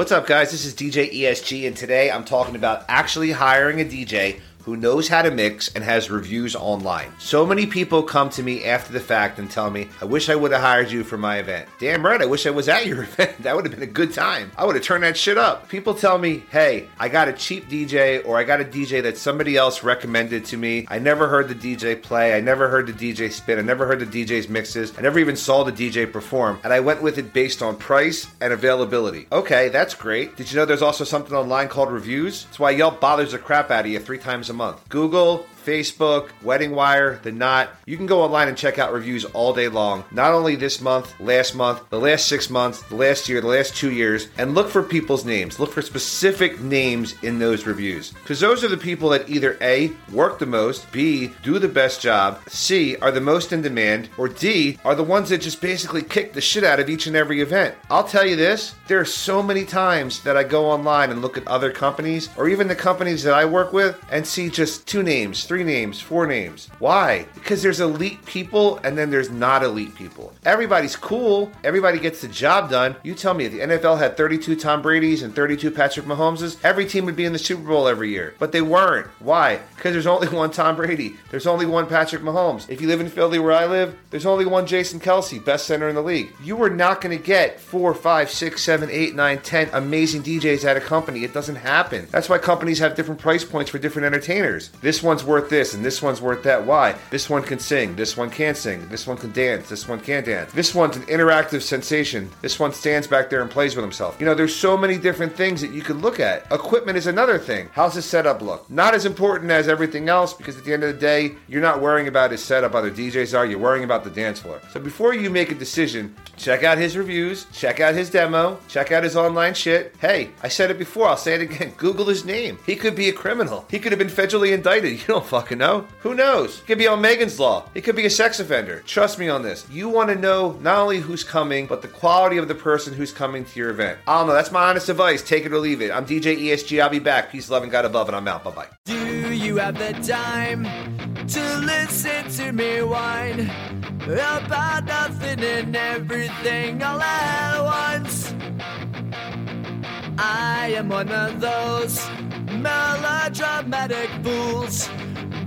What's up, guys? This is DJ ESG, and today I'm talking about actually hiring a DJ who knows how to mix and has reviews online. So many people come to me after the fact and tell me, I wish I would have hired you for my event. Damn right, I wish I was at your event. That would have been a good time. I would have turned that shit up. People tell me, hey, I got a cheap DJ or I got a DJ that somebody else recommended to me. I never heard the DJ play. I never heard the DJ spin. I never heard the DJ's mixes. I never even saw the DJ perform. And I went with it based on price and availability. Okay, that's great. Did you know there's also something online called reviews? That's why Yelp bothers the crap out of you three times a month. Google, Facebook, Wedding Wire, The Knot. You can go online and check out reviews all day long. Not only this month, last month, the last six months, the last year, the last two years, and look for people's names. Look for specific names in those reviews. Because those are the people that either A, work the most, B, do the best job, C, are the most in demand, or D, are the ones that just basically kick the shit out of each and every event. I'll tell you this there are so many times that I go online and look at other companies, or even the companies that I work with, and see just two names, three names, four names. Why? Because there's elite people and then there's not elite people. Everybody's cool. Everybody gets the job done. You tell me if the NFL had 32 Tom Brady's and 32 Patrick Mahomes's, every team would be in the Super Bowl every year. But they weren't. Why? Because there's only one Tom Brady. There's only one Patrick Mahomes. If you live in Philly where I live, there's only one Jason Kelce, best center in the league. You are not going to get four, five, six, seven, eight, nine, ten amazing DJs at a company. It doesn't happen. That's why companies have different price points for different entertainers. This one's worth this and this one's worth that. Why? This one can sing, this one can't sing, this one can dance, this one can't dance. This one's an interactive sensation. This one stands back there and plays with himself. You know, there's so many different things that you could look at. Equipment is another thing. How's his setup look? Not as important as everything else because at the end of the day, you're not worrying about his setup. Other DJs are. You're worrying about the dance floor. So before you make a decision, check out his reviews, check out his demo, check out his online shit. Hey, I said it before. I'll say it again. Google his name. He could be a criminal. He could have been federally indicted. You don't fucking know. Who knows? He could be on Megan's Law. It could be a sex offender. Trust me on this. You want to know not only who's coming, but the quality of the person who's coming to your event. I don't know. That's my honest advice. Take it or leave it. I'm DJ ESG. I'll be back. Peace, love, and God above, and I'm out. Bye bye. Do you have the time to listen to me whine about nothing and everything all at once? I am one of those melodramatic fools,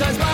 Sometimes